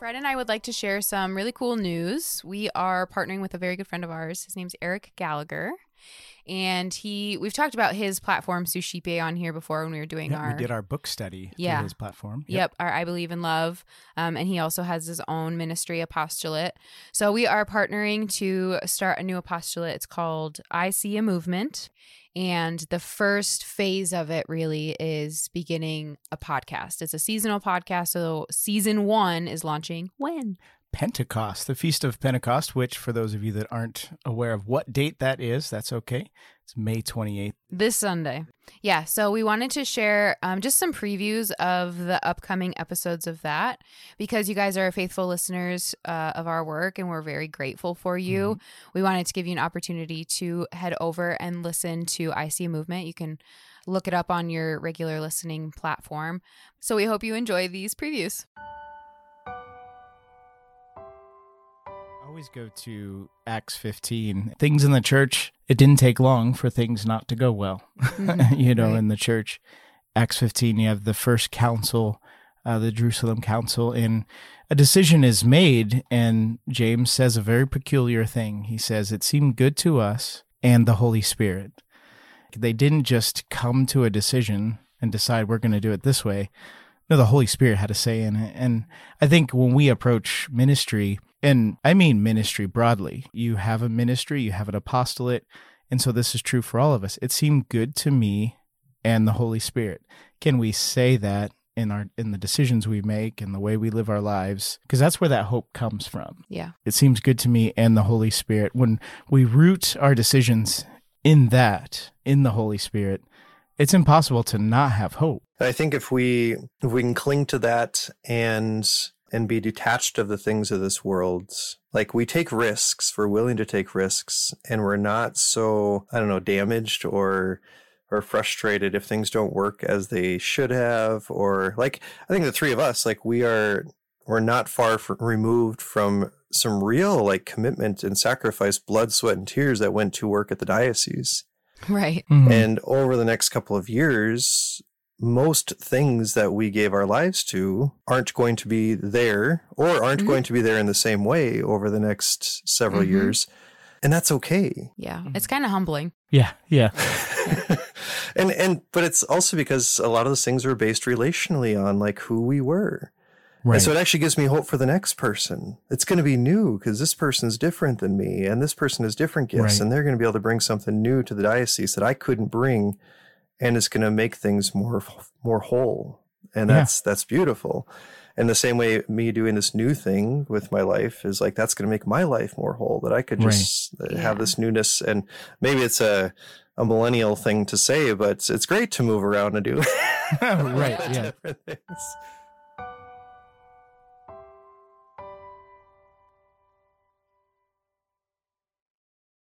Fred and I would like to share some really cool news. We are partnering with a very good friend of ours. His name's Eric Gallagher. And he, we've talked about his platform Suscipe on here before when we were doing our we did our book study Yeah. his platform. Yep. our I Believe in Love. Um, and he also has his own ministry, Apostolate. So we are partnering to start a new apostolate. It's called I See a Movement. And the first phase of it really is beginning a podcast. It's a seasonal podcast. So season one is launching when? Pentecost, the Feast of Pentecost, which for those of you that aren't aware of what date that is, that's okay. It's May 28th. This Sunday. Yeah. So we wanted to share um, just some previews of the upcoming episodes of that because you guys are faithful listeners uh, of our work and we're very grateful for you. We wanted to give you an opportunity to head over and listen to I See Movement. You can look it up on your regular listening platform. So we hope you enjoy these previews. Always go to Acts 15. Things in the church, it didn't take long for things not to go well, you know, Right. in the church. Acts 15, you have the first council, uh, the Jerusalem council, and a decision is made. And James says a very peculiar thing. He says, It seemed good to us and the Holy Spirit. They didn't just come to a decision and decide we're going to do it this way. No, the Holy Spirit had a say in it. And I think when we approach ministry, and I mean ministry broadly, you have a ministry, you have an apostolate. And so this is true for all of us. It seemed good to me and the Holy Spirit. Can we say that in our in the decisions we make and the way we live our lives? Because that's where that hope comes from. Yeah. It seems good to me and the Holy Spirit. When we root our decisions in that, in the Holy Spirit, it's impossible to not have hope. I think if we if we can cling to that and and be detached of the things of this world, like we take risks, we're willing to take risks, and we're not so I don't know damaged or or frustrated if things don't work as they should have, or like I think the three of us, like we are we're not far fr removed from some real like commitment and sacrifice, blood, sweat, and tears that went to work at the diocese. Right. Mm-hmm. And over the next couple of years, most things that we gave our lives to aren't going to be there or aren't Mhm. going to be there in the same way over the next several Mhm. years. And that's okay. Yeah. It's kind of humbling. yeah, yeah. and and but it's also because a lot of those things are based relationally on like who we were. Right. And so it actually gives me hope for the next person. It's going to be new because this person's different than me, and this person has different gifts, Right. and they're going to be able to bring something new to the diocese that I couldn't bring, and it's going to make things more more whole, and Yeah. that's that's beautiful. And the same way, me doing this new thing with my life is like that's going to make my life more whole. That I could just uh, have Yeah. this newness, and maybe it's a a millennial thing to say, but it's great to move around and do right, yeah. different things.